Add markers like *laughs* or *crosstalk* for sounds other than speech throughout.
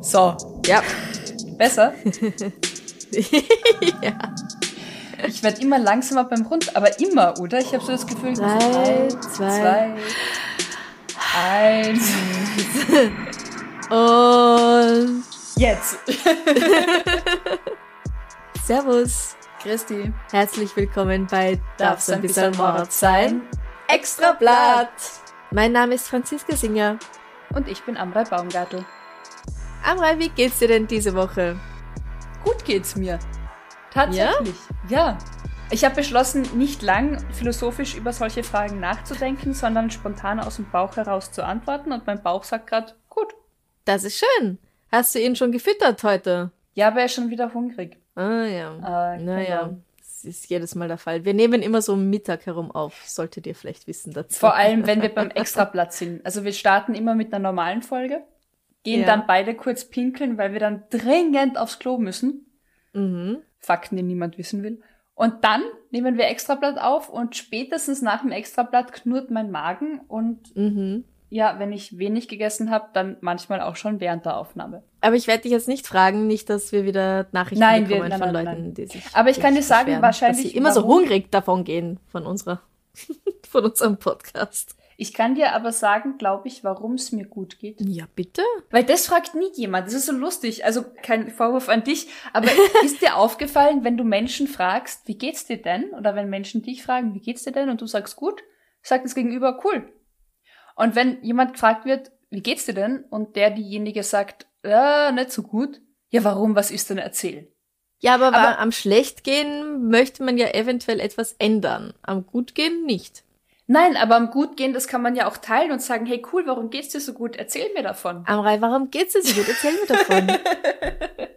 So, ja. Besser? *laughs* ja. Ich werde immer langsamer beim Rund, aber immer, oder? Ich habe so das Gefühl, Drei, drei, zwei, zwei, eins. *laughs* Und Jetzt. *laughs* Servus. Christi. Herzlich willkommen bei Darf's ein bisschen Mord sein? Extra Blatt. Mein Name ist Franziska Singer. Und ich bin Amrei Baumgartel. Amrei, wie geht's dir denn diese Woche? Gut geht's mir. Tatsächlich. Ja. Ich habe beschlossen, nicht lang philosophisch über solche Fragen nachzudenken, sondern spontan aus dem Bauch heraus zu antworten. Und mein Bauch sagt gerade, gut. Das ist schön. Hast du ihn schon gefüttert heute? Ja, aber er ist schon wieder hungrig. Ah ja. Äh, naja, genau. das ist jedes Mal der Fall. Wir nehmen immer so um Mittag herum auf, solltet ihr vielleicht wissen dazu. Vor allem, wenn wir *laughs* beim Extrablatt sind. Also wir starten immer mit einer normalen Folge, gehen Ja. dann beide kurz pinkeln, weil wir dann dringend aufs Klo müssen. Mhm. Fakten, die niemand wissen will. Und dann nehmen wir Extrablatt auf und spätestens nach dem Extrablatt knurrt mein Magen und Mhm. ja, wenn ich wenig gegessen habe, dann manchmal auch schon während der Aufnahme. Aber ich werde dich jetzt nicht fragen, nicht, dass wir wieder Nachrichten Nein, wir- bekommen nein, von nein, Leuten, nein. die sich. Aber ich kann dir sagen, wahrscheinlich, Dass sie immer so warum- hungrig davon gehen von unserer, *laughs* von unserem Podcast. Ich kann dir aber sagen, glaube ich, warum es mir gut geht. Ja, bitte? Weil das fragt nie jemand. Das ist so lustig. Also kein Vorwurf an dich. Aber *laughs* ist dir aufgefallen, wenn du Menschen fragst, wie geht's dir denn? Oder wenn Menschen dich fragen, wie geht's dir denn? Und du sagst gut, sagt das Gegenüber cool. Und wenn jemand gefragt wird, wie geht's dir denn? Und der diejenige sagt, ja, nicht so gut. Ja, warum? Was ist denn erzählen? Ja, aber, Aber- am Schlechtgehen möchte man ja eventuell etwas ändern. Am Gutgehen nicht. Nein, aber am Gutgehen, das kann man ja auch teilen und sagen, hey cool, warum geht's dir so gut? Erzähl mir davon. Amrei, warum geht's dir so gut? Erzähl mir davon. *laughs*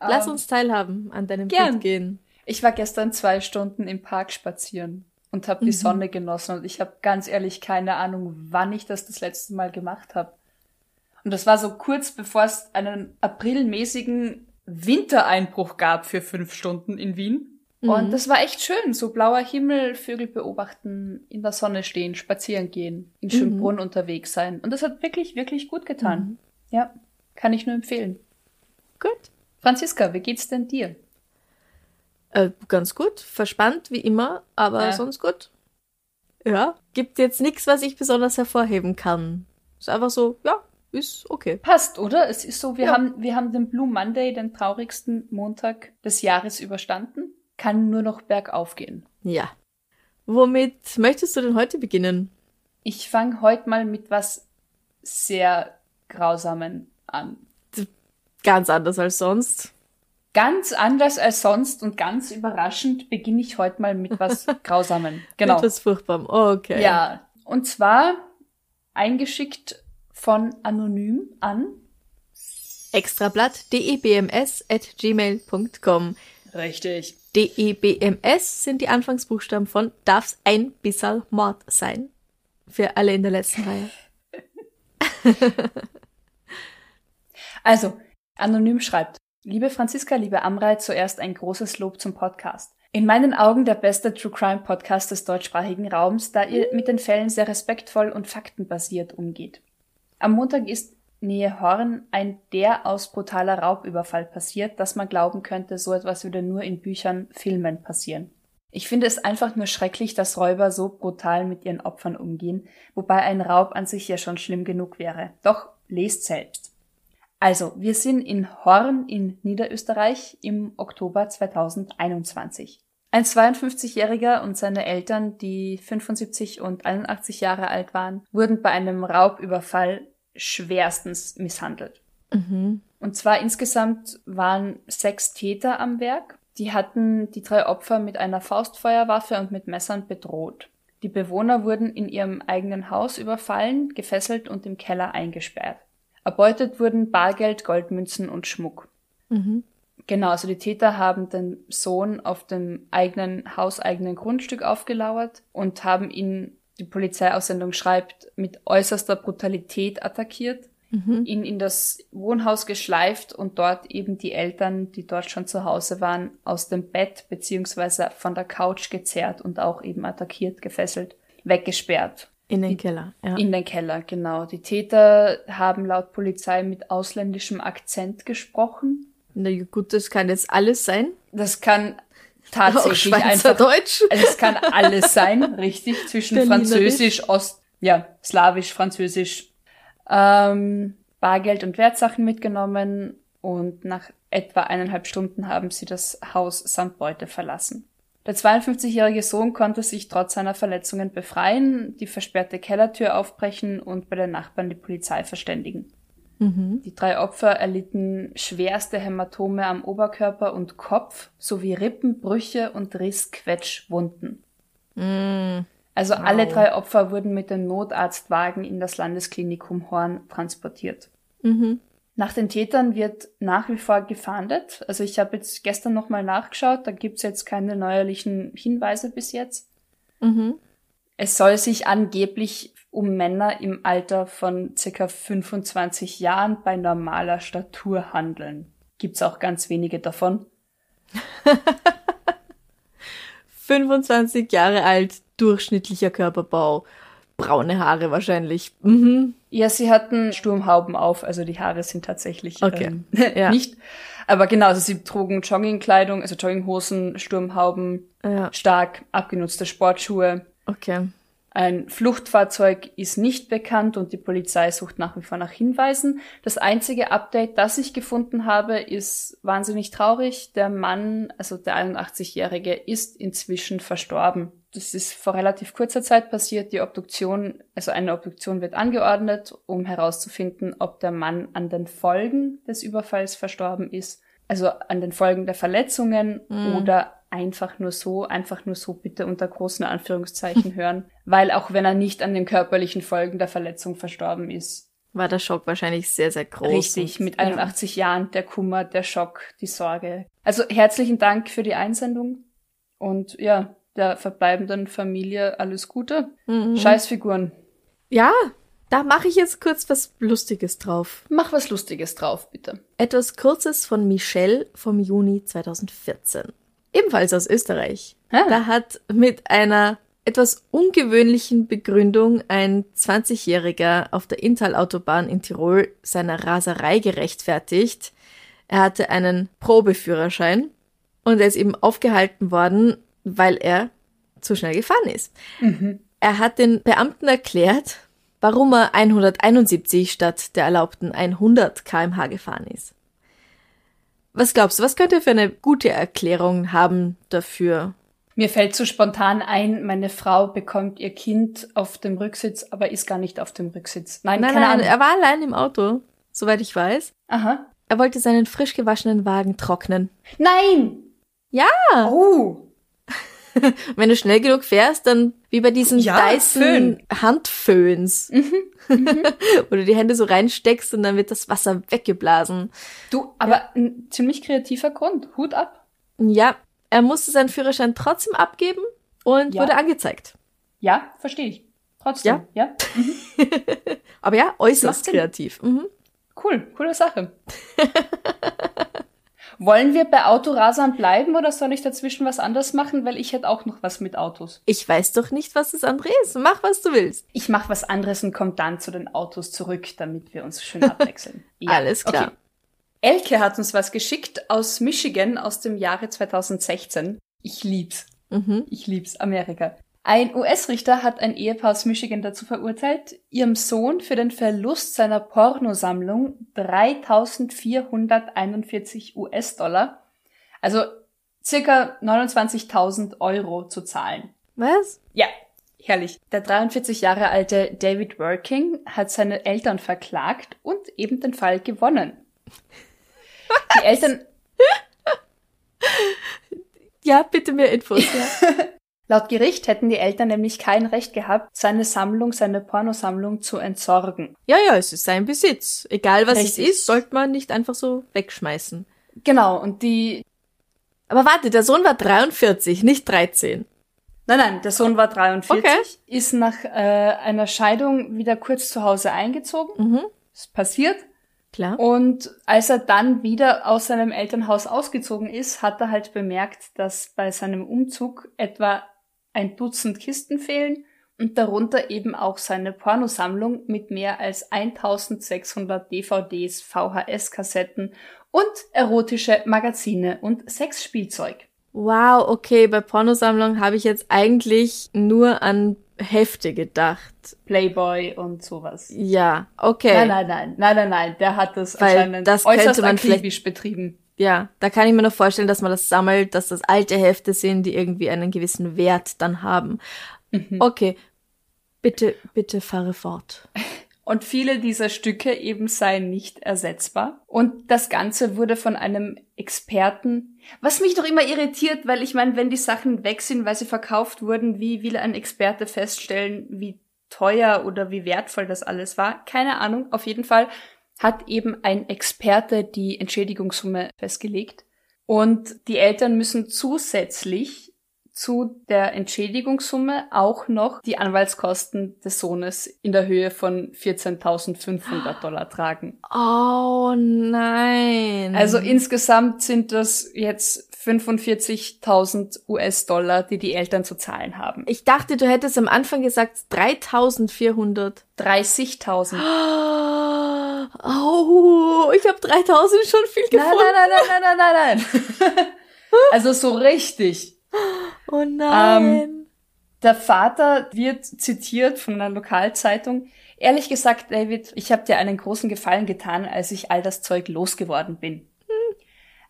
Lass Ähm, uns teilhaben an deinem gern. Gutgehen. Ich war gestern zwei Stunden im Park spazieren und habe die Mhm. Sonne genossen und ich habe ganz ehrlich keine Ahnung, wann ich das das letzte Mal gemacht habe. Und das war so kurz bevor es einen aprilmäßigen Wintereinbruch gab für fünf Stunden in Wien. Und Mhm. das war echt schön, so blauer Himmel, Vögel beobachten, in der Sonne stehen, spazieren gehen, in Schönbrunn unterwegs sein. Und das hat wirklich, wirklich gut getan. Mhm. Ja, kann ich nur empfehlen. Gut. Franziska, wie geht's denn dir? Äh, ganz gut. Verspannt wie immer, aber Ja. sonst gut. Ja. Gibt jetzt nichts, was ich besonders hervorheben kann. Ist einfach so, ja, ist okay. Passt, oder? Es ist so, wir Ja. haben, wir haben den Blue Monday, den traurigsten Montag des Jahres überstanden. Kann nur noch bergauf gehen. Ja. Womit möchtest du denn heute beginnen? Ich fange heute mal mit was sehr Grausamen an. Ganz anders als sonst. Ganz anders als sonst und ganz überraschend beginne ich heute mal mit was *laughs* Grausamen. Genau. Etwas Furchtbarem. Okay. Ja. Und zwar eingeschickt von Anonym an. Extrablatt debms at gmail.com. Richtig. DEBMS sind die Anfangsbuchstaben von Darf's ein bisserl Mord sein? Für alle in der letzten Reihe. *laughs* Also, Anonym schreibt, liebe Franziska, liebe Amrei, zuerst ein großes Lob zum Podcast. In meinen Augen der beste True Crime Podcast des deutschsprachigen Raums, da ihr mit den Fällen sehr respektvoll und faktenbasiert umgeht. Am Montag ist Nähe Horn ein derart brutaler Raubüberfall passiert, dass man glauben könnte, so etwas würde nur in Büchern, Filmen passieren. Ich finde es einfach nur schrecklich, dass Räuber so brutal mit ihren Opfern umgehen, wobei ein Raub an sich ja schon schlimm genug wäre. Doch lest selbst. Also, wir sind in Horn in Niederösterreich im Oktober 2021. Ein 52-Jähriger und seine Eltern, die 75 und 81 Jahre alt waren, wurden bei einem Raubüberfall schwerstens misshandelt. Mhm. Und zwar insgesamt waren sechs Täter am Werk. Die hatten die drei Opfer mit einer Faustfeuerwaffe und mit Messern bedroht. Die Bewohner wurden in ihrem eigenen Haus überfallen, gefesselt und im Keller eingesperrt. Erbeutet wurden Bargeld, Goldmünzen und Schmuck. Mhm. Genau, also die Täter haben den Sohn auf dem eigenen hauseigenen Grundstück aufgelauert und haben ihn, die Polizeiaussendung schreibt, mit äußerster Brutalität attackiert, Mhm. ihn in das Wohnhaus geschleift und dort eben die Eltern, die dort schon zu Hause waren, aus dem Bett beziehungsweise von der Couch gezerrt und auch eben attackiert, gefesselt, weggesperrt. In den Keller, ja. In den Keller, genau. Die Täter haben laut Polizei mit ausländischem Akzent gesprochen. Na gut, das kann jetzt alles sein. Das kann tatsächlich einfach. Schweizerdeutsch. Also es kann alles sein, *laughs* richtig, zwischen. Französisch, Ost, ja, Slawisch, Französisch. Ähm, Bargeld und Wertsachen mitgenommen und nach etwa eineinhalb Stunden haben sie das Haus samt Beute verlassen. Der 52-jährige Sohn konnte sich trotz seiner Verletzungen befreien, die versperrte Kellertür aufbrechen und bei den Nachbarn die Polizei verständigen. Mhm. Die drei Opfer erlitten schwerste Hämatome am Oberkörper und Kopf sowie Rippenbrüche und Rissquetschwunden. Mm. Also Wow. alle drei Opfer wurden mit dem Notarztwagen in das Landesklinikum Horn transportiert. Mhm. Nach den Tätern wird nach wie vor gefahndet. Also ich habe jetzt gestern nochmal nachgeschaut, da gibt's jetzt keine neuerlichen Hinweise bis jetzt. Mhm. Es soll sich angeblich um Männer im Alter von circa 25 Jahren bei normaler Statur handeln. Gibt's auch ganz wenige davon. *laughs* 25 Jahre alt, durchschnittlicher Körperbau, braune Haare wahrscheinlich. Mhm. Ja, sie hatten Sturmhauben auf, also die Haare sind tatsächlich Okay. ähm, Ja. *laughs* nicht. Aber genau, also sie trugen Joggingkleidung, also Jogginghosen, Sturmhauben, Ja, stark abgenutzte Sportschuhe. okay. Ein Fluchtfahrzeug ist nicht bekannt und die Polizei sucht nach wie vor nach Hinweisen. Das einzige Update, das ich gefunden habe, ist wahnsinnig traurig. Der Mann, also der 81-Jährige, ist inzwischen verstorben. Das ist vor relativ kurzer Zeit passiert. Die Obduktion, also eine Obduktion wird angeordnet, um herauszufinden, ob der Mann an den Folgen des Überfalls verstorben ist. Also an den Folgen der Verletzungen Mhm. oder einfach nur so, einfach nur so bitte unter großen Anführungszeichen *laughs* hören, weil auch wenn er nicht an den körperlichen Folgen der Verletzung verstorben ist, War der Schock wahrscheinlich sehr, sehr groß. richtig, mit 81 Jahren der Kummer, der Schock, die Sorge. Also herzlichen Dank für die Einsendung und ja, der verbleibenden Familie alles Gute. Mhm. Scheißfiguren. Ja, da mache ich jetzt kurz was Lustiges drauf. Mach was Lustiges drauf, bitte. Etwas Kurzes von Michelle vom Juni 2014. Ebenfalls aus Österreich. Ah. Da hat mit einer etwas ungewöhnlichen Begründung ein 20-Jähriger auf der Inntal-Autobahn in Tirol seiner Raserei gerechtfertigt. Er hatte einen Probeführerschein und er ist eben aufgehalten worden, weil er zu schnell gefahren ist. Mhm. Er hat den Beamten erklärt, warum er 171 statt der erlaubten 100 kmh gefahren ist. Was glaubst du, was könnte für eine gute Erklärung haben dafür? Mir fällt so spontan ein, meine Frau bekommt ihr Kind auf dem Rücksitz, aber ist gar nicht auf dem Rücksitz. Nein, Nein, nein, Ahnung. er war allein im Auto, soweit ich weiß. Aha. Er wollte seinen frisch gewaschenen Wagen trocknen. Nein! Ja! Oh! *laughs* Wenn du schnell genug fährst, dann wie bei diesen Ja, Dyson Föhn. Handföhns, *laughs* wo du die Hände so reinsteckst und dann wird das Wasser weggeblasen. Du, aber ein ziemlich kreativer Grund. Hut ab. Ja, er musste seinen Führerschein trotzdem abgeben und Ja. wurde angezeigt. Ja, verstehe ich. Trotzdem, ja. *laughs* Aber ja, äußerst kreativ. Mhm. Cool, coole Sache. Wollen wir bei Autorasern bleiben oder soll ich dazwischen was anderes machen? Weil ich hätte auch noch was mit Autos. Ich weiß doch nicht, was das andere ist. Mach, was du willst. Ich mache was anderes und komme dann zu den Autos zurück, damit wir uns schön abwechseln. *laughs* Alles klar. Elke hat uns was geschickt aus Michigan aus dem Jahre 2016. Ich lieb's. Mhm. Ich lieb's. Amerika. Ein US-Richter hat ein Ehepaar aus Michigan dazu verurteilt, ihrem Sohn für den Verlust seiner Pornosammlung 3441 US-Dollar, also circa 29.000 Euro zu zahlen. Was? Ja, herrlich. Der 43 Jahre alte David Working hat seine Eltern verklagt und eben den Fall gewonnen. *laughs* Die Eltern, Ja, bitte mehr Infos. Ja. *laughs* Laut Gericht hätten die Eltern nämlich kein Recht gehabt, seine Sammlung, seine Pornosammlung zu entsorgen. Ja, ja, es ist sein Besitz. Egal was Richtig. es ist, sollte man nicht einfach so wegschmeißen. Genau, und die, Aber warte, der Sohn war 43, nicht 13. nein, nein, der Sohn war 43, Okay. ist nach äh, einer Scheidung wieder kurz zu Hause eingezogen. Mhm. Ist passiert. Klar. Und als er dann wieder aus seinem Elternhaus ausgezogen ist, hat er halt bemerkt, dass bei seinem Umzug etwa ein Dutzend Kisten fehlen und darunter eben auch seine Pornosammlung mit mehr als 1600 DVDs, VHS-Kassetten und erotische Magazine und Sexspielzeug. Wow, okay, bei Pornosammlung habe ich jetzt eigentlich nur an Hefte gedacht. Playboy und sowas. Ja, okay. Nein, nein, nein, nein, nein, nein, der hat das Weil anscheinend das äußerst akribisch betrieben. Ja, da kann ich mir noch vorstellen, dass man das sammelt, dass das alte Hefte sind, die irgendwie einen gewissen Wert dann haben. Mhm. Okay, bitte, bitte fahre fort. *laughs* Und viele dieser Stücke eben seien nicht ersetzbar. Und das Ganze wurde von einem Experten, was mich doch immer irritiert, weil ich meine, wenn die Sachen weg sind, weil sie verkauft wurden, wie will ein Experte feststellen, wie teuer oder wie wertvoll das alles war? Keine Ahnung. Auf jeden Fall hat eben ein Experte die Entschädigungssumme festgelegt. Und die Eltern müssen zusätzlich zu der Entschädigungssumme auch noch die Anwaltskosten des Sohnes in der Höhe von 14.500 *gasps* Dollar tragen. Oh nein. Also insgesamt sind das jetzt 45.000 US-Dollar, die die Eltern zu zahlen haben. ich dachte, du hättest am Anfang gesagt 3400. 30.000. Oh, ich habe 3000 schon viel gefunden. nein, nein, nein, nein, nein, nein, nein. *laughs* Also so richtig. Oh nein. Der Vater wird zitiert von einer Lokalzeitung. Ehrlich gesagt, David, ich habe dir einen großen Gefallen getan, als ich all das Zeug losgeworden bin.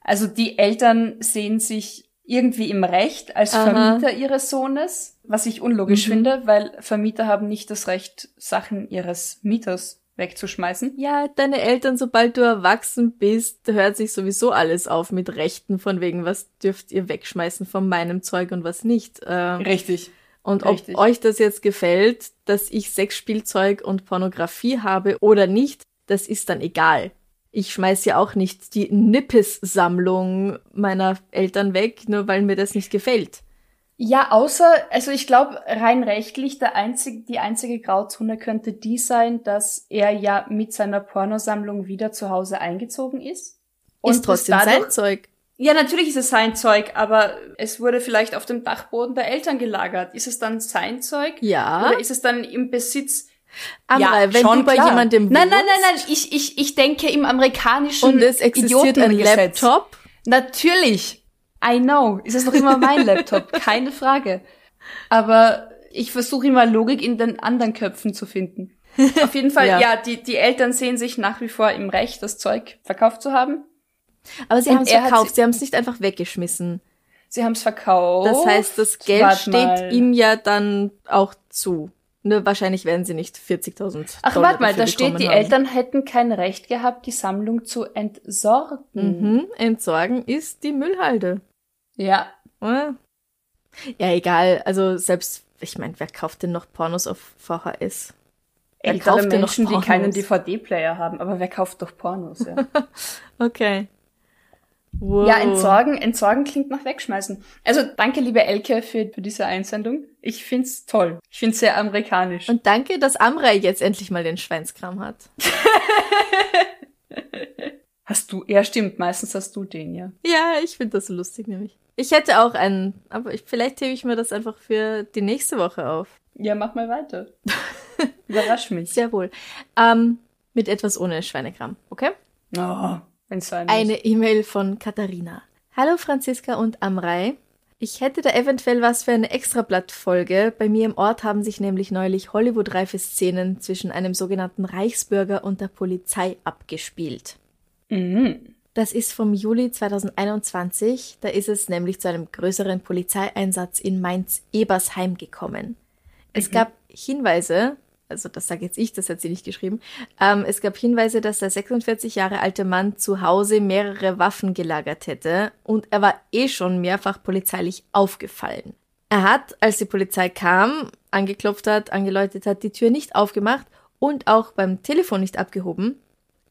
Also die Eltern sehen sich irgendwie im Recht als Aha. Vermieter ihres Sohnes, was ich unlogisch Mhm. finde, weil Vermieter haben nicht das Recht, Sachen ihres Mieters wegzuschmeißen. Ja, deine Eltern, sobald du erwachsen bist, hört sich sowieso alles auf mit Rechten von wegen, was dürft ihr wegschmeißen von meinem Zeug und was nicht. Ähm, Richtig. und ob richtig. euch das jetzt gefällt, dass ich Sexspielzeug und Pornografie habe oder nicht, das ist dann egal. Ich schmeiß ja auch nicht die Nippes-Sammlung meiner Eltern weg, nur weil mir das nicht gefällt. Ja, außer, also ich glaube, rein rechtlich, der einzig, die einzige Grauzone könnte die sein, dass er ja mit seiner Pornosammlung wieder zu Hause eingezogen ist. ist es trotzdem dadurch- sein Zeug. Ja, natürlich ist es sein Zeug, aber es wurde vielleicht auf dem Dachboden der Eltern gelagert. Ist es dann sein Zeug? Ja. Oder ist es dann im Besitz? Amrei, wenn du bei klar. jemandem Nein, nein, wohnst nein, nein, ich, ich, ich denke im amerikanischen und es existiert ein. Laptop, Natürlich. I know. Ist es noch immer mein *laughs* Laptop? Keine Frage. Aber ich versuche immer Logik in den anderen Köpfen zu finden. Auf jeden Fall, *laughs* Ja. ja, die, die Eltern sehen sich nach wie vor im Recht, das Zeug verkauft zu haben. aber sie haben es er verkauft, sie- sie haben es nicht einfach weggeschmissen. Sie haben es verkauft. Das heißt, das Geld Wart steht mal. ihm ja dann auch zu. Nur wahrscheinlich werden sie nicht 40.000 Ach, Dollar warte mal, da steht, die haben. Eltern hätten kein Recht gehabt, die Sammlung zu entsorgen. Mhm, entsorgen ist die Müllhalde. Ja. Ja, egal. Also selbst, ich meine, wer kauft denn noch Pornos auf VHS? Ältere Menschen, die keinen DVD-Player haben, aber wer kauft doch Pornos, ja. *laughs* Okay. Wow. Ja, entsorgen, entsorgen klingt nach wegschmeißen. Also danke, liebe Elke, für, für diese Einsendung. Ich find's toll. Ich find's sehr amerikanisch. Und danke, dass Amrei jetzt endlich mal den Schweinskram hat. *laughs* hast du, ja stimmt, meistens hast du den, ja. Ja, ich finde das so lustig nämlich. Ich hätte auch einen, aber ich, vielleicht hebe ich mir das einfach für die nächste Woche auf. Ja, mach mal weiter. *laughs* Überrasch mich. Sehr wohl. Ähm, mit etwas ohne Schweinekram, okay? Oh. Eine E-Mail von Katharina. Hallo Franziska und Amrei. Ich hätte da eventuell was für eine Extrablatt-Folge. Bei mir im Ort haben sich nämlich neulich Hollywood-reife Szenen zwischen einem sogenannten Reichsbürger und der Polizei abgespielt. Mhm. Das ist vom Juli 2021. Da ist es nämlich zu einem größeren Polizeieinsatz in Mainz-Ebersheim gekommen. Es gab Hinweise, also das sage jetzt ich, das hat sie nicht geschrieben, ähm, es gab Hinweise, dass der 46 Jahre alte Mann zu Hause mehrere Waffen gelagert hätte und er war eh schon mehrfach polizeilich aufgefallen. Er hat, als die Polizei kam, angeklopft hat, angeläutet hat, die Tür nicht aufgemacht und auch beim Telefon nicht abgehoben.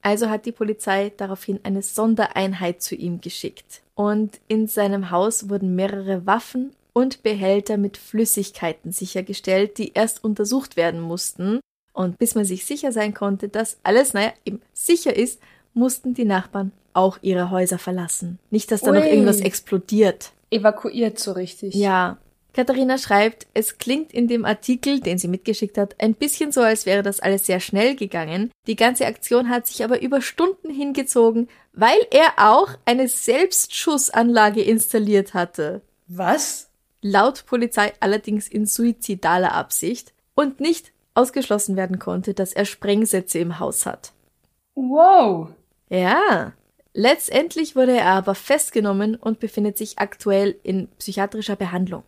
Also hat die Polizei daraufhin eine Sondereinheit zu ihm geschickt. Und in seinem Haus wurden mehrere Waffen und Behälter mit Flüssigkeiten sichergestellt, die erst untersucht werden mussten. Und bis man sich sicher sein konnte, dass alles, naja, eben sicher ist, mussten die Nachbarn auch ihre Häuser verlassen. Nicht, dass da Ui. noch irgendwas explodiert. Evakuiert so richtig. Ja. Katharina schreibt, es klingt in dem Artikel, den sie mitgeschickt hat, ein bisschen so, als wäre das alles sehr schnell gegangen. Die ganze Aktion hat sich aber über Stunden hingezogen, weil er auch eine Selbstschussanlage installiert hatte. Was? Laut Polizei allerdings in suizidaler Absicht und nicht ausgeschlossen werden konnte, dass er Sprengsätze im Haus hat. Wow. Ja. Letztendlich wurde er aber festgenommen und befindet sich aktuell in psychiatrischer Behandlung.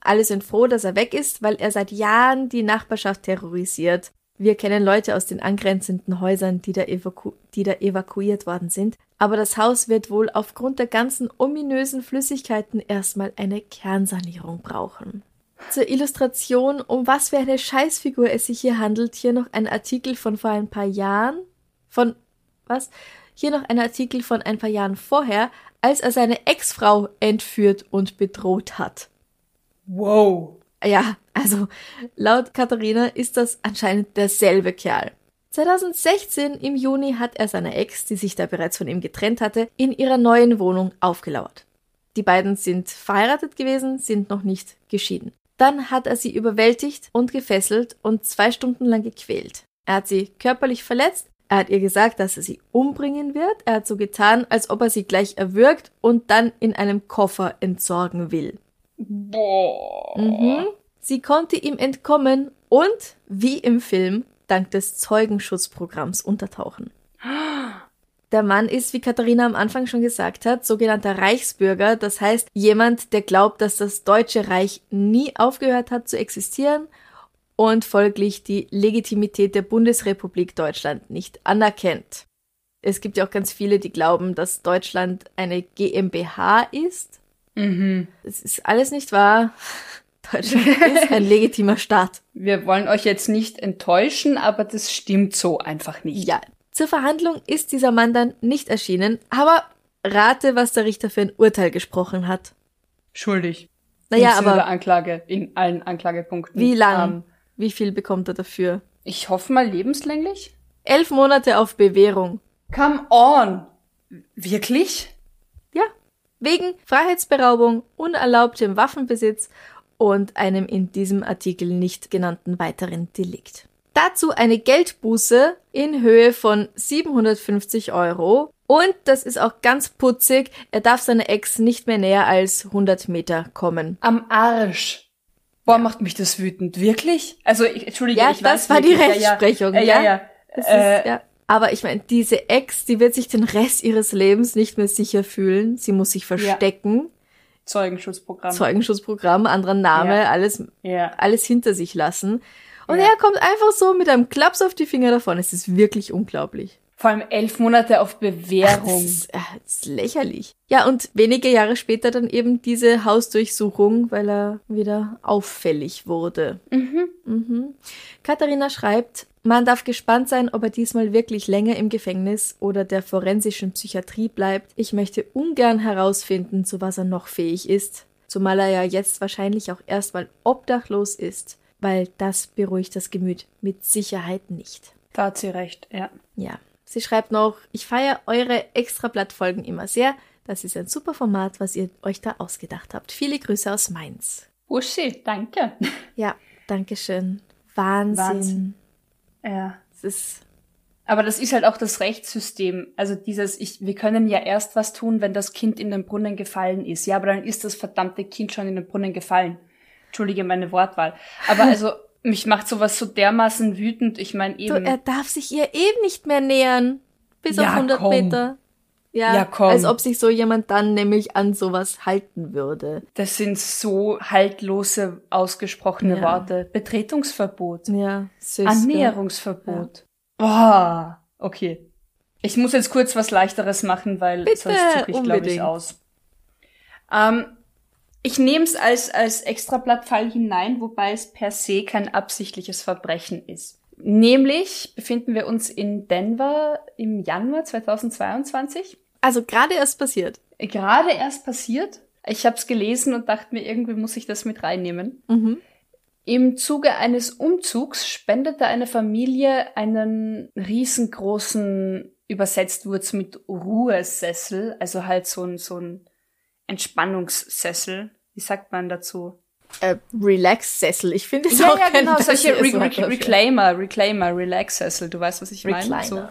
Alle sind froh, dass er weg ist, weil er seit Jahren die Nachbarschaft terrorisiert. Wir kennen Leute aus den angrenzenden Häusern, die da, evaku die da evakuiert worden sind. Aber das Haus wird wohl aufgrund der ganzen ominösen Flüssigkeiten erstmal eine Kernsanierung brauchen. Zur Illustration, um was für eine Scheißfigur es sich hier handelt, hier noch ein Artikel von vor ein paar Jahren. Von was? Hier noch ein Artikel von ein paar Jahren vorher, als er seine Ex-Frau entführt und bedroht hat. Wow. Ja, also laut Katharina ist das anscheinend derselbe Kerl. 2016 im Juni hat er seiner Ex, die sich da bereits von ihm getrennt hatte, in ihrer neuen Wohnung aufgelauert. Die beiden sind verheiratet gewesen, sind noch nicht geschieden. Dann hat er sie überwältigt und gefesselt und zwei Stunden lang gequält. Er hat sie körperlich verletzt, er hat ihr gesagt, dass er sie umbringen wird, er hat so getan, als ob er sie gleich erwürgt und dann in einem Koffer entsorgen will. Boah. Mhm. Sie konnte ihm entkommen und, wie im Film, dank des Zeugenschutzprogramms untertauchen. Der Mann ist, wie Katharina am Anfang schon gesagt hat, sogenannter Reichsbürger, das heißt jemand, der glaubt, dass das Deutsche Reich nie aufgehört hat zu existieren und folglich die Legitimität der Bundesrepublik Deutschland nicht anerkennt. Es gibt ja auch ganz viele, die glauben, dass Deutschland eine GmbH ist. Mhm. Es ist alles nicht wahr. *laughs* Deutschland ist ein *laughs* legitimer Staat. Wir wollen euch jetzt nicht enttäuschen, aber das stimmt so einfach nicht. Ja. Zur Verhandlung ist dieser Mann dann nicht erschienen, aber rate, was der Richter für ein Urteil gesprochen hat. Schuldig. Naja, Im aber der Anklage, in allen Anklagepunkten. wie lang? Ähm, Wie viel bekommt er dafür? ich hoffe mal lebenslänglich. Elf Monate auf Bewährung. Come on. Wirklich? Ja. Wegen Freiheitsberaubung, unerlaubtem Waffenbesitz und einem in diesem Artikel nicht genannten weiteren Delikt. Dazu eine Geldbuße in Höhe von 750 Euro. Und das ist auch ganz putzig, er darf seiner Ex nicht mehr näher als 100 Meter kommen. Am Arsch. Boah, macht mich das wütend. Wirklich? Also, ich, entschuldige, Ja, ich das weiß war die wirklich, Rechtsprechung, Ja, ja. ja. ja, ja. Das Äh, ist, ja. Aber ich meine, diese Ex, die wird sich den Rest ihres Lebens nicht mehr sicher fühlen. Sie muss sich verstecken. Zeugenschutzprogramm. Zeugenschutzprogramm, anderer Name, Ja. alles, ja. alles hinter sich lassen. Und Ja. er kommt einfach so mit einem Klaps auf die Finger davon. Es ist wirklich unglaublich. Vor allem elf Monate auf Das Bewährung. ist, äh, das ist lächerlich. Ja, und wenige Jahre später dann eben diese Hausdurchsuchung, weil er wieder auffällig wurde. Mhm. Mhm. Katharina schreibt, man darf gespannt sein, ob er diesmal wirklich länger im Gefängnis oder der forensischen Psychiatrie bleibt. Ich möchte ungern herausfinden, zu was er noch fähig ist. Zumal er ja jetzt wahrscheinlich auch erstmal obdachlos ist, weil das beruhigt das Gemüt mit Sicherheit nicht. Da hat sie recht, ja. Ja. Sie schreibt noch, ich feiere eure Extrablattfolgen immer sehr. Das ist ein super Format, was ihr euch da ausgedacht habt. Viele Grüße aus Mainz. Uschi, danke. Ja, Dankeschön. Wahnsinn. Wahnsinn. Ja. Es ist, Aber das ist halt auch das Rechtssystem. Also dieses, ich, wir können ja erst was tun, wenn das Kind in den Brunnen gefallen ist. Ja, aber dann ist das verdammte Kind schon in den Brunnen gefallen. Entschuldige meine Wortwahl. Aber *laughs* also, mich macht sowas so dermaßen wütend. Ich meine du, eben. er darf sich ihr eben nicht mehr nähern. Bis auf Ja, 100 komm. Meter. Ja, Ja, komm. als ob sich so jemand dann nämlich an sowas halten würde. Das sind so haltlose ausgesprochene Ja. Worte. Betretungsverbot. Ja, süß. Annäherungsverbot. Boah, okay. Ich muss jetzt kurz was leichteres machen, weil Bitte, sonst zucke ich, glaube ich, aus. Ähm, Ich nehme es als, als Extrablattfall hinein, wobei es per se kein absichtliches Verbrechen ist. Nämlich befinden wir uns in Denver im Januar 2022. Also gerade erst passiert. Gerade erst passiert. Ich habe es gelesen und dachte mir, irgendwie muss ich das mit reinnehmen. Mhm. Im Zuge eines Umzugs spendete eine Familie einen riesengroßen, übersetzt wurde mit Ruhesessel, also halt so ein, so ein Entspannungssessel. Wie sagt man dazu? Äh, Relax-Sessel. Ich finde es Ja, auch ja, genau, solche Re Re. Reclaimer, Reclaimer, Relax-Sessel. Du weißt, was ich meine? So,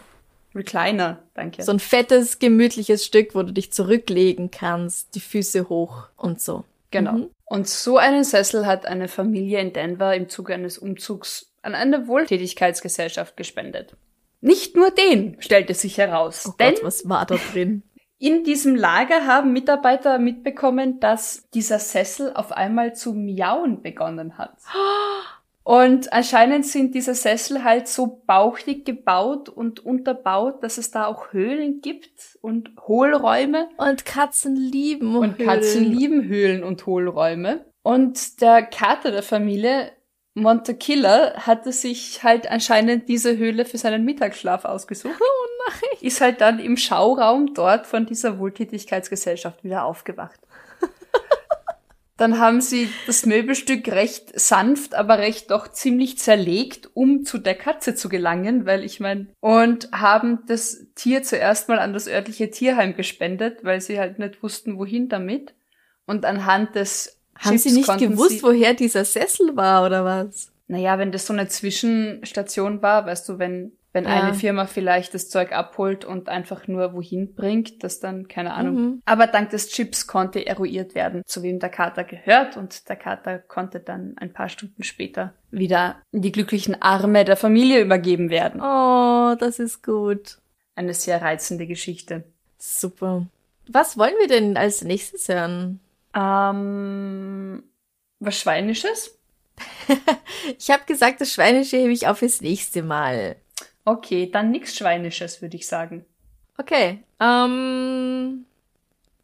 Recliner, danke. So ein fettes, gemütliches Stück, wo du dich zurücklegen kannst, die Füße hoch und so. Genau. Mhm. Und so einen Sessel hat eine Familie in Denver im Zuge eines Umzugs an eine Wohltätigkeitsgesellschaft gespendet. Nicht nur den, stellte sich heraus. Oh denn Gott, was war da drin? *laughs* in diesem Lager haben Mitarbeiter mitbekommen, dass dieser Sessel auf einmal zu miauen begonnen hat. *gasps* Und anscheinend sind diese Sessel halt so bauchig gebaut und unterbaut, dass es da auch Höhlen gibt und Hohlräume. Und Katzen lieben Und Katzen Höhlen. lieben Höhlen und Hohlräume. Und der Kater der Familie, Monte Killer, hatte sich halt anscheinend diese Höhle für seinen Mittagsschlaf ausgesucht. Oh nein. Ist halt dann im Schauraum dort von dieser Wohltätigkeitsgesellschaft wieder aufgewacht. Dann haben sie das Möbelstück recht sanft, aber recht doch ziemlich zerlegt, um zu der Katze zu gelangen, weil ich meine, und haben das Tier zuerst mal an das örtliche Tierheim gespendet, weil sie halt nicht wussten, wohin damit. Und anhand des Haben Chips sie nicht gewusst, sie, woher dieser Sessel war oder was? naja, wenn das so eine Zwischenstation war, weißt du, wenn, wenn Ja. eine Firma vielleicht das Zeug abholt und einfach nur wohin bringt, das dann, keine Ahnung. Mhm. Aber dank des Chips konnte eruiert werden, zu wem der Kater gehört und der Kater konnte dann ein paar Stunden später wieder in die glücklichen Arme der Familie übergeben werden. Oh, das ist gut. Eine sehr reizende Geschichte. Super. Was wollen wir denn als nächstes hören? Ähm, was Schweinisches? *laughs* Ich habe gesagt, das Schweinische hebe ich auf fürs nächste Mal. Okay, dann nix Schweinisches, würde ich sagen. Okay. Ähm,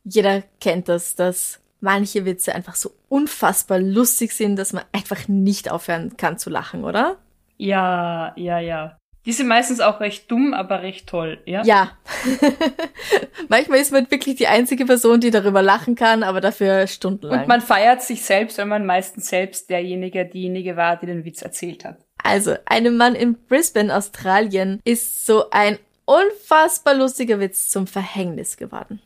jeder kennt das, dass manche Witze einfach so unfassbar lustig sind, dass man einfach nicht aufhören kann zu lachen, oder? Ja, ja, ja. Die sind meistens auch recht dumm, aber recht toll, ja? Ja. *laughs* Manchmal ist man wirklich die einzige Person, die darüber lachen kann, aber dafür stundenlang. Und man feiert sich selbst, wenn man meistens selbst derjenige, diejenige war, die den Witz erzählt hat. Also, einem Mann in Brisbane, Australien, ist so ein unfassbar lustiger Witz zum Verhängnis geworden.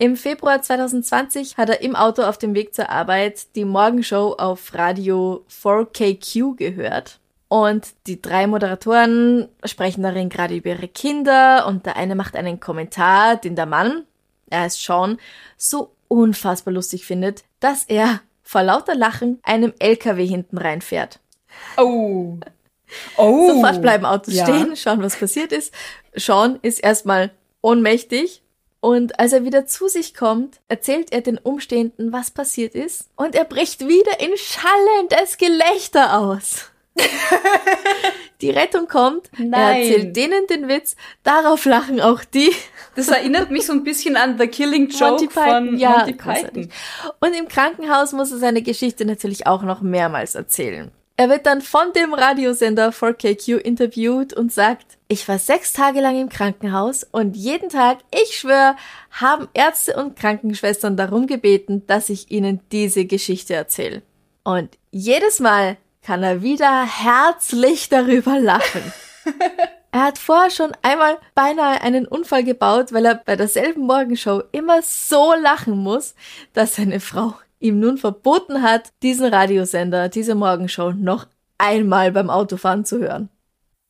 Im Februar 2020 hat er im Auto auf dem Weg zur Arbeit die Morgenshow auf Radio 4KQ gehört. Und die drei Moderatoren sprechen darin gerade über ihre Kinder und der eine macht einen Kommentar, den der Mann, er heißt Sean, so unfassbar lustig findet, dass er vor lauter Lachen einem LKW hinten reinfährt. Oh. *laughs* Oh. Sofort bleiben Autos Ja. stehen, schauen, was passiert ist. Sean ist erstmal ohnmächtig und als er wieder zu sich kommt, erzählt er den Umstehenden, was passiert ist und er bricht wieder in schallendes Gelächter aus. *laughs* Die Rettung kommt, er Nein. erzählt denen den Witz, darauf lachen auch die. Das erinnert mich so ein bisschen an The Killing Joke Monty von ja, Monty. Python. Und im Krankenhaus muss er seine Geschichte natürlich auch noch mehrmals erzählen. Er wird dann von dem Radiosender 4KQ interviewt und sagt, ich war sechs Tage lang im Krankenhaus und jeden Tag, ich schwöre, haben Ärzte und Krankenschwestern darum gebeten, dass ich ihnen diese Geschichte erzähle. Und jedes Mal kann er wieder herzlich darüber lachen. *laughs* Er hat vorher schon einmal beinahe einen Unfall gebaut, weil er bei derselben Morgenshow immer so lachen muss, dass seine Frau ihm nun verboten hat, diesen Radiosender, diese Morgenshow noch einmal beim Autofahren zu hören.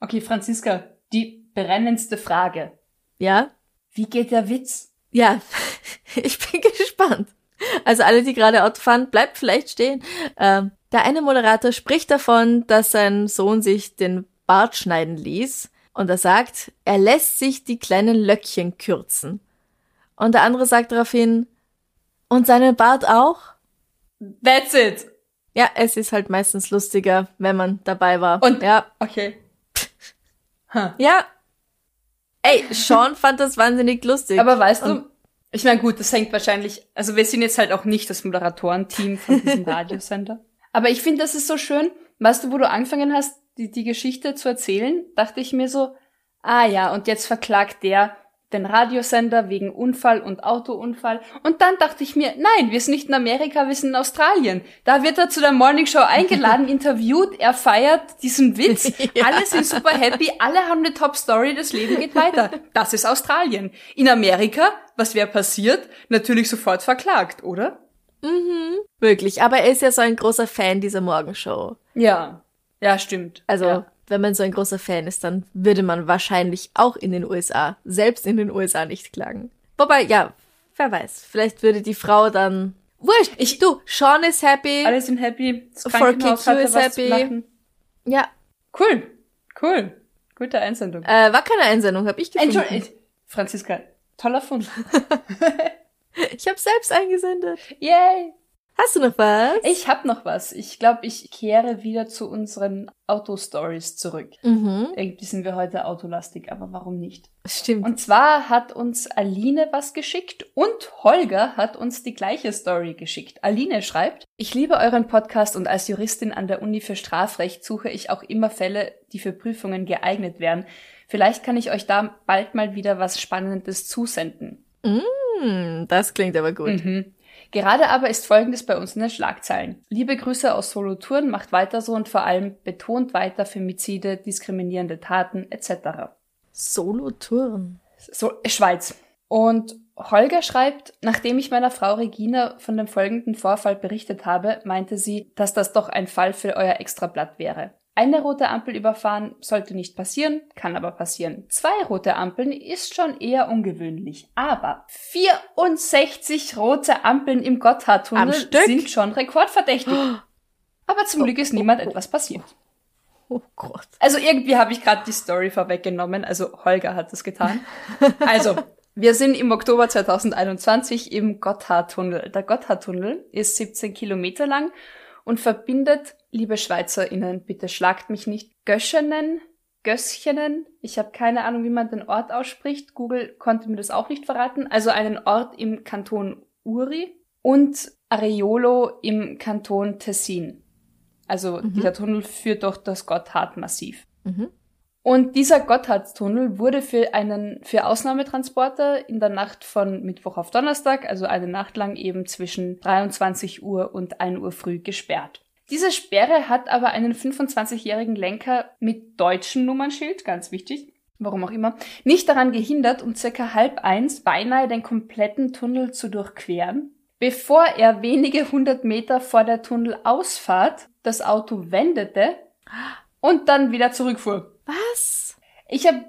Okay, Franziska, die brennendste Frage. Ja? Wie geht der Witz? Ja, *laughs* ich bin gespannt. Also alle, die gerade Auto fahren, bleibt vielleicht stehen. Ähm, der eine Moderator spricht davon, dass sein Sohn sich den Bart schneiden ließ. Und er sagt, er lässt sich die kleinen Löckchen kürzen. Und der andere sagt daraufhin, und seinen Bart auch? That's it. Ja, es ist halt meistens lustiger, wenn man dabei war. Und- ja, Okay. *laughs* Huh. ja. Ey, Sean fand das wahnsinnig lustig. Aber weißt Und- du, Ich meine, gut, das hängt wahrscheinlich, also wir sind jetzt halt auch nicht das Moderatorenteam von diesem *laughs* Radiosender. Aber ich finde, das ist so schön. Weißt du, wo du angefangen hast, die, die Geschichte zu erzählen, dachte ich mir so, ah ja, und jetzt verklagt der den Radiosender wegen Unfall und Autounfall. Und dann dachte ich mir, nein, wir sind nicht in Amerika, wir sind in Australien. Da wird er zu der Morning Show eingeladen, *laughs* interviewt, er feiert diesen Witz. *laughs* ja. Alle sind super happy, alle haben eine Top Story, das Leben geht weiter. Das ist Australien. In Amerika, was wäre passiert? Natürlich sofort verklagt, oder? Mhm. Wirklich, aber er ist ja so ein großer Fan dieser Morgenshow. Ja. Ja, stimmt. Also, ja wenn man so ein großer Fan ist, dann würde man wahrscheinlich auch in den USA, selbst in den USA nicht klagen. Wobei, ja, wer weiß, vielleicht würde die Frau dann, wurscht, ich, du, Sean ist happy. Alle sind happy. Das Krankenhaus hatte is happy. Ja. Cool, cool. Gute Einsendung. Äh, war keine Einsendung, hab ich gefunden. Entschuldigung, Franziska, toller Fund. *laughs* ich habe selbst eingesendet. Yay! Hast du noch was? Ich hab noch was. Ich glaube, ich kehre wieder zu unseren Autostories zurück. Mhm. Irgendwie sind wir heute autolastig, aber warum nicht? Stimmt. Und zwar hat uns Aline was geschickt und Holger hat uns die gleiche Story geschickt. Aline schreibt, ich liebe euren Podcast und als Juristin an der Uni für Strafrecht suche ich auch immer Fälle, die für Prüfungen geeignet wären. Vielleicht kann ich euch da bald mal wieder was Spannendes zusenden. Mm, das klingt aber gut. Mhm. Gerade aber ist Folgendes bei uns in den Schlagzeilen. Liebe Grüße aus Solothurn, macht weiter so und vor allem betont weiter Femizide, diskriminierende Taten etc. Solothurn. So, Schweiz. Und Holger schreibt, nachdem ich meiner Frau Regina von dem folgenden Vorfall berichtet habe, meinte sie, dass das doch ein Fall für euer Extrablatt wäre. Eine rote Ampel überfahren sollte nicht passieren, kann aber passieren. Zwei rote Ampeln ist schon eher ungewöhnlich. Aber 64 rote Ampeln im Gotthardtunnel sind schon rekordverdächtig. *gasps* Aber zum Glück ist niemand etwas passiert. Oh Gott. Also irgendwie habe ich gerade die Story vorweggenommen. Also Holger hat das getan. Also, wir sind im Oktober 2021 im Gotthardtunnel. Der Gotthardtunnel ist 17 Kilometer lang und verbindet, liebe SchweizerInnen, bitte schlagt mich nicht, Göschenen, Göschenen, ich habe keine Ahnung, wie man den Ort ausspricht, Google konnte mir das auch nicht verraten, also einen Ort im Kanton Uri und Areolo im Kanton Tessin. Also mhm. dieser Tunnel führt durch das Gotthardmassiv. Mhm. Und dieser Gotthardtunnel wurde für einen, für Ausnahmetransporter in der Nacht von Mittwoch auf Donnerstag, also eine Nacht lang eben zwischen 23 Uhr und 1 Uhr früh gesperrt. Diese Sperre hat aber einen 25-jährigen Lenker mit deutschem Nummernschild, ganz wichtig, warum auch immer, nicht daran gehindert, um circa halb eins beinahe den kompletten Tunnel zu durchqueren, bevor er wenige hundert Meter vor der Tunnelausfahrt das Auto wendete und dann wieder zurückfuhr. Was? Ich habe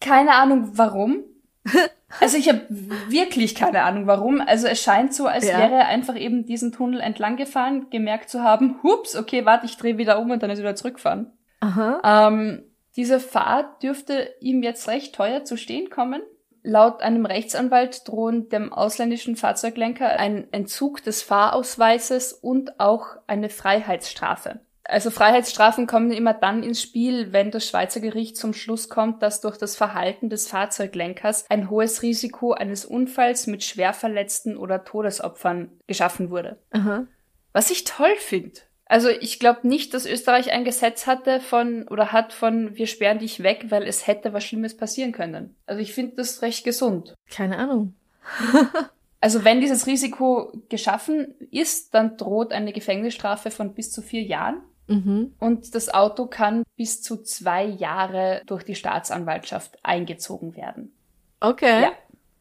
keine Ahnung warum. *laughs* Also ich habe wirklich keine Ahnung warum. Also es scheint so, als ja. wäre er einfach eben diesen Tunnel entlang gefahren, gemerkt zu haben, hups, okay, warte, ich drehe wieder um und dann ist er wieder zurückfahren. Aha. Ähm, diese Fahrt dürfte ihm jetzt recht teuer zu stehen kommen. Laut einem Rechtsanwalt drohen dem ausländischen Fahrzeuglenker ein Entzug des Fahrausweises und auch eine Freiheitsstrafe. Also Freiheitsstrafen kommen immer dann ins Spiel, wenn das Schweizer Gericht zum Schluss kommt, dass durch das Verhalten des Fahrzeuglenkers ein hohes Risiko eines Unfalls mit Schwerverletzten oder Todesopfern geschaffen wurde. Aha. Was ich toll finde. Also ich glaube nicht, dass Österreich ein Gesetz hatte von oder hat von wir sperren dich weg, weil es hätte was Schlimmes passieren können. Also ich finde das recht gesund. Keine Ahnung. *laughs* Also wenn dieses Risiko geschaffen ist, dann droht eine Gefängnisstrafe von bis zu vier Jahren. Mhm. Und das Auto kann bis zu zwei Jahre durch die Staatsanwaltschaft eingezogen werden. Okay. Ja.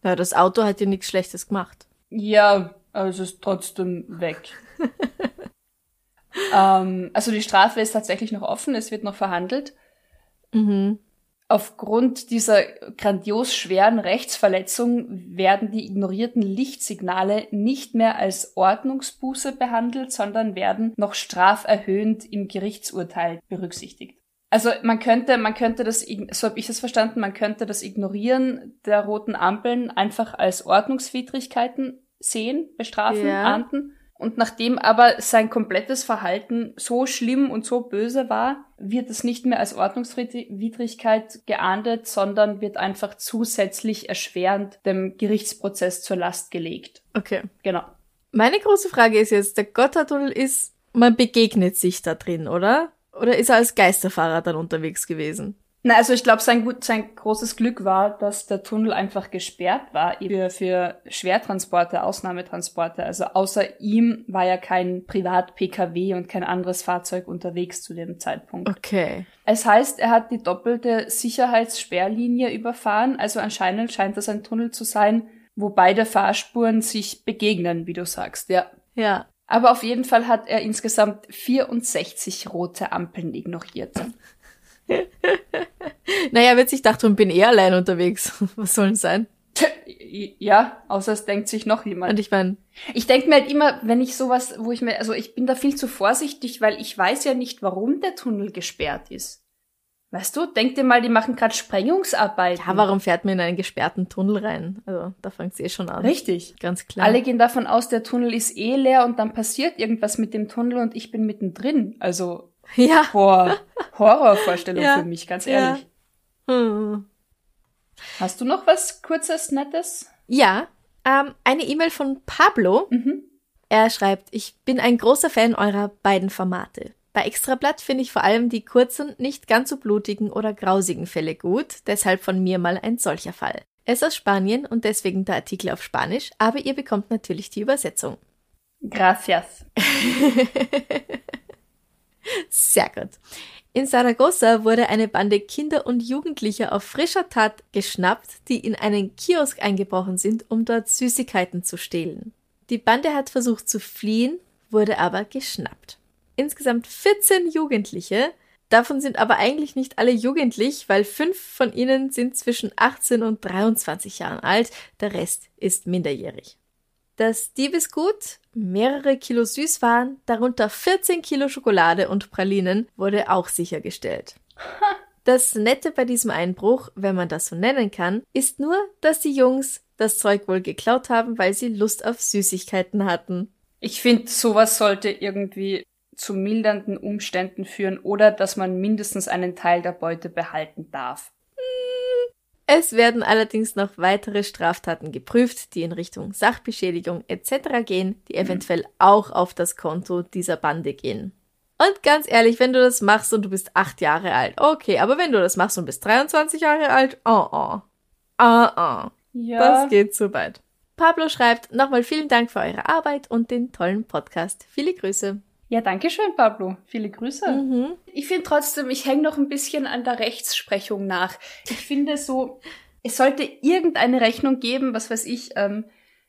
Ja, das Auto hat ja nichts Schlechtes gemacht. Ja, also es ist trotzdem weg. *laughs* ähm, also die Strafe ist tatsächlich noch offen, es wird noch verhandelt. Mhm. Aufgrund dieser grandios schweren Rechtsverletzung werden die ignorierten Lichtsignale nicht mehr als Ordnungsbuße behandelt, sondern werden noch straferhöhend im Gerichtsurteil berücksichtigt. Also man könnte, man könnte das, so habe ich das verstanden, man könnte das Ignorieren der roten Ampeln einfach als Ordnungswidrigkeiten sehen, bestrafen, ja. ahnden Und nachdem aber sein komplettes Verhalten so schlimm und so böse war, wird es nicht mehr als Ordnungswidrigkeit geahndet, sondern wird einfach zusätzlich erschwerend dem Gerichtsprozess zur Last gelegt. Okay. Genau. Meine große Frage ist jetzt, der Gotthardtunnel ist, man begegnet sich da drin, oder? Oder ist er als Geisterfahrer dann unterwegs gewesen? Na, also ich glaube, sein, gut, sein großes Glück war, dass der Tunnel einfach gesperrt war für, für Schwertransporte, Ausnahmetransporte. Also außer ihm war ja kein Privat-Pkw und kein anderes Fahrzeug unterwegs zu dem Zeitpunkt. Okay. Es heißt, er hat die doppelte Sicherheitssperrlinie überfahren. Also anscheinend scheint das ein Tunnel zu sein, wo beide Fahrspuren sich begegnen, wie du sagst, ja. Ja. Aber auf jeden Fall hat er insgesamt 64 rote Ampeln ignoriert. *laughs* naja, wird sich dachte, ich bin eh allein unterwegs. *laughs* Was soll denn sein? *laughs* Ja, außer es denkt sich noch jemand. Und ich meine, ich denke mir halt immer, wenn ich sowas, wo ich mir, also ich bin da viel zu vorsichtig, weil ich weiß ja nicht, warum der Tunnel gesperrt ist. Weißt du, denk dir mal, die machen gerade Sprengungsarbeiten. Ja, warum fährt man in einen gesperrten Tunnel rein? Also, da fängt es eh schon an. Richtig. Ganz klar. Alle gehen davon aus, der Tunnel ist eh leer und dann passiert irgendwas mit dem Tunnel und ich bin mittendrin. Also, *laughs* ja. Boah, Horrorvorstellung Ja. für mich, ganz ehrlich. Hm. Hast du noch was Kurzes, Nettes? Ja, ähm, eine E-Mail von Pablo. Mhm. Er schreibt, ich bin ein großer Fan eurer beiden Formate. Bei Extrablatt finde ich vor allem die kurzen, nicht ganz so blutigen oder grausigen Fälle gut, deshalb von mir mal ein solcher Fall. Er ist aus Spanien und deswegen der Artikel auf Spanisch, aber ihr bekommt natürlich die Übersetzung. Gracias. *laughs* Sehr gut. In Saragossa wurde eine Bande Kinder und Jugendlicher auf frischer Tat geschnappt, die in einen Kiosk eingebrochen sind, um dort Süßigkeiten zu stehlen. Die Bande hat versucht zu fliehen, wurde aber geschnappt. Insgesamt 14 Jugendliche, davon sind aber eigentlich nicht alle jugendlich, weil fünf von ihnen sind zwischen 18 und 23 Jahren alt, der Rest ist minderjährig. Das Diebesgut, mehrere Kilo Süßwaren, darunter 14 Kilo Schokolade und Pralinen, wurde auch sichergestellt. *laughs* Das Nette bei diesem Einbruch, wenn man das so nennen kann, ist nur, dass die Jungs das Zeug wohl geklaut haben, weil sie Lust auf Süßigkeiten hatten. Ich finde, sowas sollte irgendwie zu mildernden Umständen führen oder dass man mindestens einen Teil der Beute behalten darf. Es werden allerdings noch weitere Straftaten geprüft, die in Richtung Sachbeschädigung etc. gehen, die eventuell auch auf das Konto dieser Bande gehen. Und ganz ehrlich, wenn du das machst und du bist acht Jahre alt, okay, aber wenn du das machst und bist 23 Jahre alt, oh oh. Ah, ah. Ja. Das geht zu weit. Pablo schreibt, nochmal vielen Dank für eure Arbeit und den tollen Podcast. Viele Grüße. Ja, danke schön, Pablo. Viele Grüße. Mhm. Ich finde trotzdem, ich hänge noch ein bisschen an der Rechtsprechung nach. Ich finde so, es sollte irgendeine Rechnung geben, was weiß ich, ähm,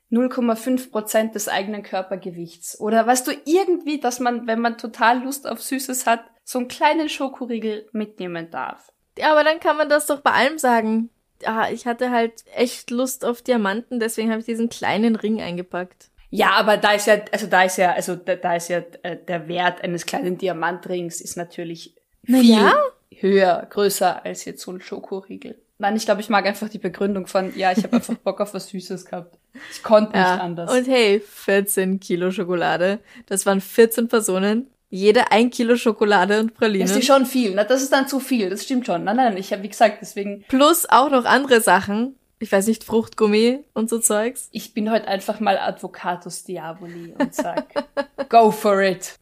0,5 Prozent des eigenen Körpergewichts. Oder weißt du, irgendwie, dass man, wenn man total Lust auf Süßes hat, so einen kleinen Schokoriegel mitnehmen darf. Ja, aber dann kann man das doch bei allem sagen. Ah, ich hatte halt echt Lust auf Diamanten, deswegen habe ich diesen kleinen Ring eingepackt. Ja, aber da ist ja, also da ist ja, also da, da ist ja äh, der Wert eines kleinen Diamantrings ist natürlich Na viel ja. höher, größer als jetzt so ein Schokoriegel. Nein, ich glaube, ich mag einfach die Begründung von, ja, ich habe *laughs* einfach Bock auf was Süßes gehabt. Ich konnte nicht anders. Und hey, 14 Kilo Schokolade. Das waren 14 Personen. Jeder ein Kilo Schokolade und Pralinen. das ist schon viel. Na, das ist dann zu viel. Das stimmt schon. Nein, nein, ich habe, wie gesagt, deswegen, Plus auch noch andere Sachen. Ich weiß nicht, Fruchtgummi und so Zeugs. ich bin heute einfach mal Advocatus Diaboli und sag, *laughs* go for it.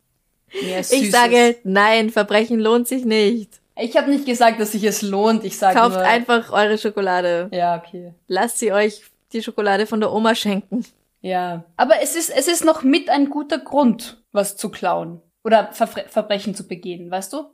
Ich sage, nein, Verbrechen lohnt sich nicht. ich habe nicht gesagt, dass sich es lohnt. Ich sage Kauft nur, einfach eure Schokolade. Ja, okay. Lasst sie euch die Schokolade von der Oma schenken. Ja. Aber es ist, es ist noch mit ein guter Grund, was zu klauen. Oder Verfre Verbrechen zu begehen, weißt du?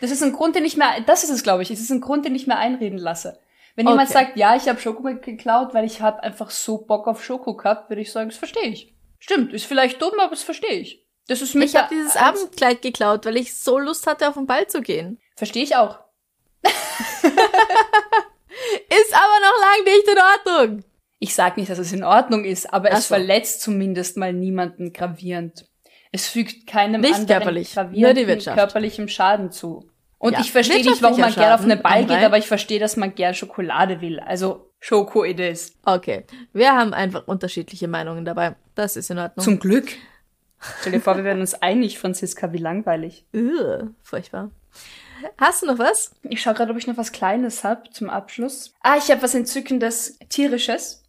Das ist ein Grund, den ich mir, das ist es, glaube ich. Es ist ein Grund, den ich mir einreden lasse. Wenn jemand Okay. sagt, ja, ich habe Schoko geklaut, weil ich habe einfach so Bock auf Schoko gehabt, würde ich sagen, das verstehe ich. Stimmt, ist vielleicht dumm, aber das verstehe ich. Das ist mit Ich habe dieses Abendkleid geklaut, weil ich so Lust hatte, auf den Ball zu gehen. Verstehe ich auch. *laughs* Ist aber noch lang nicht in Ordnung. Ich sag nicht, dass es in Ordnung ist, aber Ach es so. verletzt zumindest mal niemanden gravierend. Es fügt keinem Nicht anderen körperlich, gravierenden körperlichem Schaden zu. Und Ja, ich verstehe nicht, warum man wirtschaftlicher gern auf einen Ball geht, aber ich verstehe, dass man gern Schokolade will. Also Schoko it is. Okay, wir haben einfach unterschiedliche Meinungen dabei. Das ist in Ordnung. Zum Glück. *laughs* Stell dir vor, wir werden uns einig, Franziska, wie langweilig. Ugh, furchtbar. Hast du noch was? Ich schaue gerade, ob ich noch was Kleines habe zum Abschluss. Ah, ich habe was Entzückendes Tierisches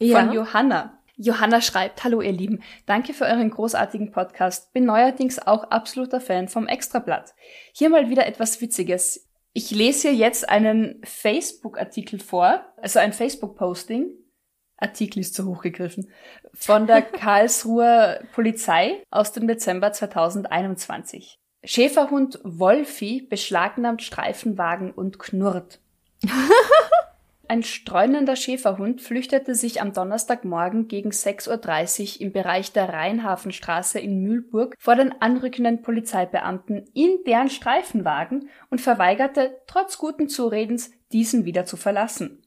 von Johanna. Johanna schreibt, Hallo ihr Lieben, danke für euren großartigen Podcast. Bin neuerdings auch absoluter Fan vom Extrablatt. Hier mal wieder etwas Witziges. Ich lese hier jetzt einen Facebook-Artikel vor, also ein Facebook-Posting. Artikel ist zu hoch gegriffen. Von der *laughs* Karlsruher Polizei aus dem Dezember 2021. Schäferhund Wolfi beschlagnahmt Streifenwagen und knurrt. *laughs* Ein streunender Schäferhund flüchtete sich am Donnerstagmorgen gegen 6.30 Uhr im Bereich der Rheinhafenstraße in Mühlburg vor den anrückenden Polizeibeamten in deren Streifenwagen und verweigerte, trotz guten Zuredens, diesen wieder zu verlassen.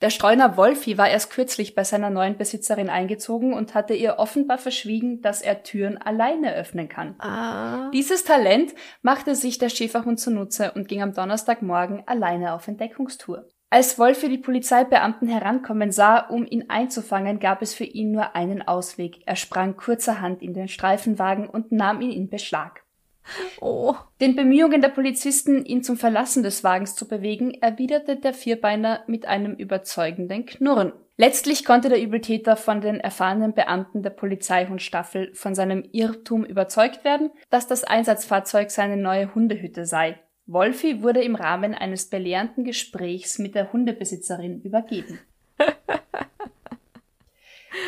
Der Streuner Wolfi war erst kürzlich bei seiner neuen Besitzerin eingezogen und hatte ihr offenbar verschwiegen, dass er Türen alleine öffnen kann. Ah. Dieses Talent machte sich der Schäferhund zunutze und ging am Donnerstagmorgen alleine auf Entdeckungstour. Als Wolfi die Polizeibeamten herankommen sah, um ihn einzufangen, gab es für ihn nur einen Ausweg. Er sprang kurzerhand in den Streifenwagen und nahm ihn in Beschlag. Oh. Den Bemühungen der Polizisten, ihn zum Verlassen des Wagens zu bewegen, erwiderte der Vierbeiner mit einem überzeugenden Knurren. Letztlich konnte der Übeltäter von den erfahrenen Beamten der Polizeihundstaffel von seinem Irrtum überzeugt werden, dass das Einsatzfahrzeug seine neue Hundehütte sei. Wolfi wurde im Rahmen eines belehrenden Gesprächs mit der Hundebesitzerin übergeben. *laughs*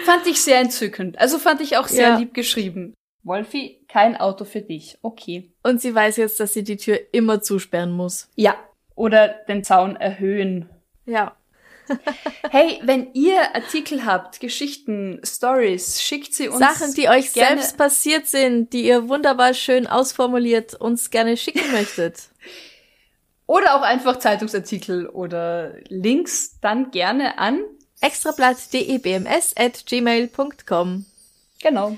fand ich sehr entzückend. Also fand ich auch sehr Ja. lieb geschrieben. Wolfi, kein Auto für dich. Okay. Und sie weiß jetzt, dass sie die Tür immer zusperren muss. Ja. Oder den Zaun erhöhen. Ja. Hey, wenn ihr Artikel habt, Geschichten, Stories, schickt sie uns. Sachen, die euch gerne- selbst passiert sind, die ihr wunderbar schön ausformuliert uns gerne schicken *laughs* möchtet. Oder auch einfach Zeitungsartikel oder Links, dann gerne an. Extrablatt.debms at gmail.com. Genau.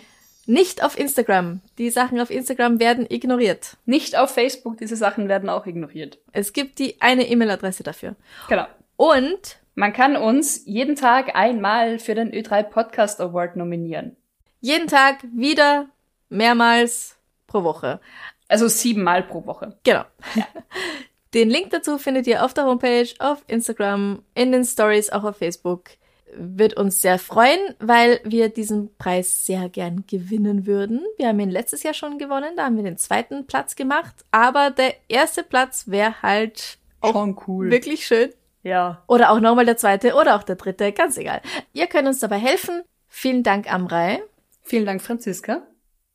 Nicht auf Instagram. Die Sachen auf Instagram werden ignoriert. Nicht auf Facebook, diese Sachen werden auch ignoriert. Es gibt die eine E-Mail-Adresse dafür. Genau. Und Man kann uns jeden Tag einmal für den Ö3 Podcast Award nominieren. jeden Tag wieder mehrmals pro Woche. Also siebenmal pro Woche. Genau. *laughs* Den Link dazu findet ihr auf der Homepage, auf Instagram, in den Stories, auch auf Facebook. Wird uns sehr freuen, weil wir diesen Preis sehr gern gewinnen würden. Wir haben ihn letztes Jahr schon gewonnen, da haben wir den zweiten Platz gemacht, aber der erste Platz wäre halt auch Schon cool. wirklich schön. Ja. Oder auch nochmal der zweite oder auch der dritte, ganz egal. Ihr könnt uns dabei helfen. Vielen Dank, Amrei. Vielen Dank, Franziska.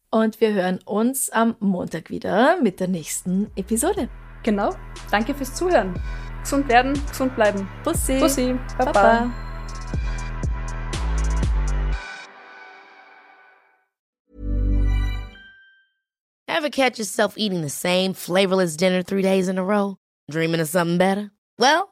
Und wir hören uns am Montag wieder mit der nächsten Episode. Genau. Danke fürs Zuhören. Gesund werden, gesund bleiben. Bussi. Bussi. Baba. Baba. Ever catch yourself eating the same flavorless dinner three days in a row? Dreaming of something better? Well,